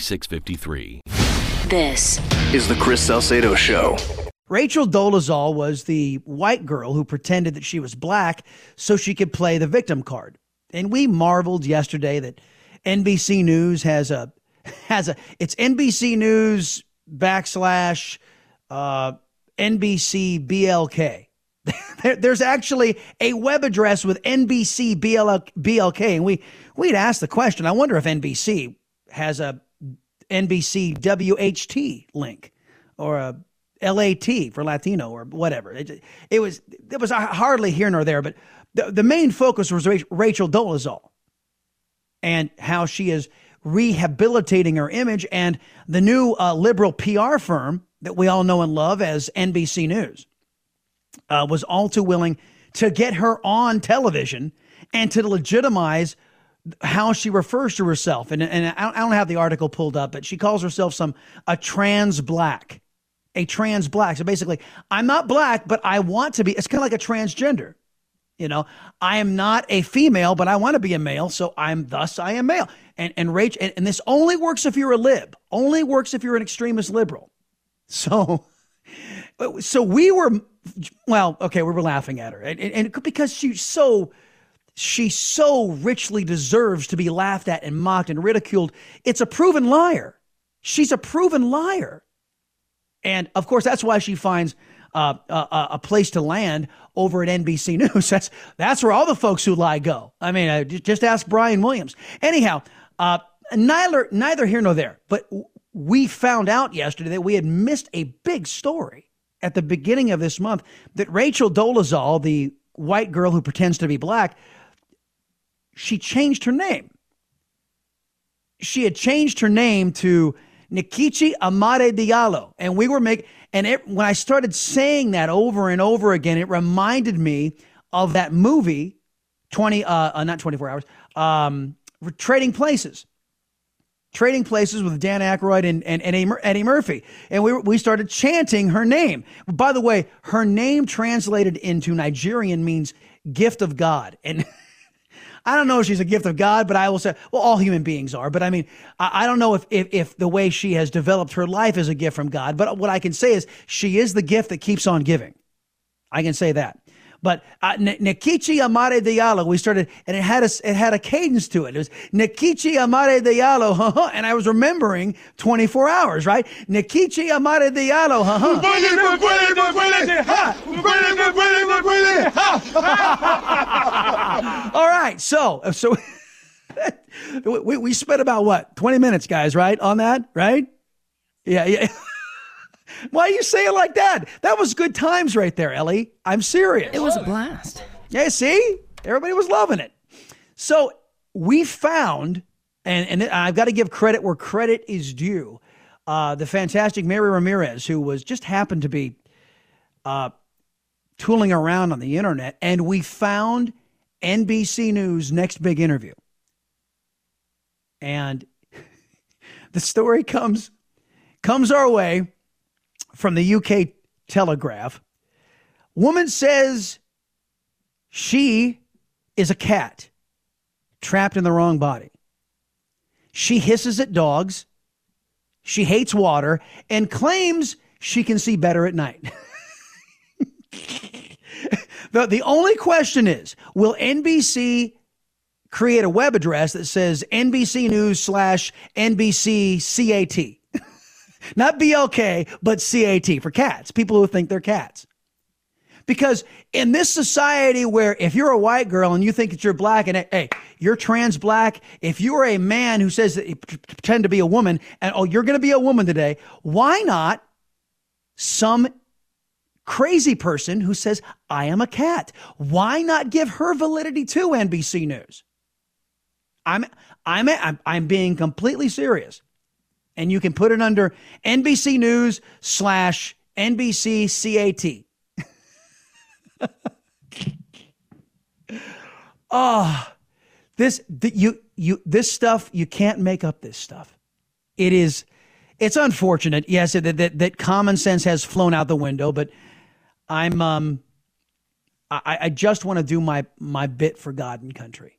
653. This is the Chris Salcedo Show. Rachel Dolezal was the white girl who pretended that she was black so she could play the victim card. And we marveled yesterday that NBC News has a has a it's NBC News backslash uh, NBC BLK. there, there's actually a web address with NBC BL, BLK, and we we'd asked the question. I wonder if NBC has a NBC WHT link or a LAT for Latino or whatever. It, it was it was hardly here nor there, but the, the main focus was Rachel Dolezal and how she is rehabilitating her image and the new uh, liberal PR firm that we all know and love as NBC News uh, was all too willing to get her on television and to legitimize how she refers to herself. And, and I don't have the article pulled up, but she calls herself some a trans black, a trans black. So basically, I'm not black, but I want to be. It's kind of like a transgender. You know, I am not a female, but I want to be a male, so I'm thus I am male. And and Rach, and, and this only works if you're a lib. Only works if you're an extremist liberal. So, so we were, well, okay, we were laughing at her, and, and because she's so she so richly deserves to be laughed at and mocked and ridiculed. It's a proven liar. She's a proven liar. And of course, that's why she finds uh, a, a, place to land over at NBC News. That's that's where all the folks who lie go. I mean, uh, just ask Brian Williams. Anyhow, uh, neither neither here nor there. But we found out yesterday that we had missed a big story at the beginning of this month that Rachel Dolezal, the white girl who pretends to be black, she changed her name. She had changed her name to Nkechi Amare Diallo. And we were making, and it, when I started saying that over and over again, it reminded me of that movie, 20, uh, uh not 24 hours, um, Trading Places. Trading Places with Dan Aykroyd and, and, and Eddie Murphy. And we, we started chanting her name. By the way, her name translated into Nigerian means gift of God. And I don't know if she's a gift of God, but I will say, well, all human beings are. But I mean, I, I don't know if, if, if the way she has developed her life is a gift from God. But what I can say is she is the gift that keeps on giving. I can say that. But uh, Nkechi Amare Diallo, we started, and it had a it had a cadence to it. It was Nikichi Amare Diallo, and I was remembering 24 hours, right? Nikichi Amare Diallo, huh? All right, so so we we spent about what 20 minutes, guys, right, on that, right? Yeah, yeah. Why you say it like that? That was good times right there, Ellie. I'm serious. It was a blast. Yeah, see? Everybody was loving it. So we found, and, and I've got to give credit where credit is due, uh, the fantastic Mary Ramirez, who was just happened to be uh, tooling around on the internet, and we found NBC News' next big interview. And the story comes comes our way from the UK Telegraph. Woman says she is a cat trapped in the wrong body. She hisses at dogs. She hates water and claims she can see better at night. the, the only question is will NBC create a web address that says NBC News slash NBC CAT. Not BLK, but CAT for cats, people who think they're cats. Because in this society where if you're a white girl and you think that you're black and hey, you're trans black, if you are a man who says that you pretend to be a woman and oh, you're going to be a woman today, why not some crazy person who says, I am a cat? Why not give her validity to NBC News? I'm I'm I'm, I'm being completely serious. And you can put it under NBC News slash NBC CAT. oh, this you you this stuff you can't make up this stuff. It is it's unfortunate, yes, that that, that common sense has flown out the window, but I'm um I, I just want to do my my bit for God and country.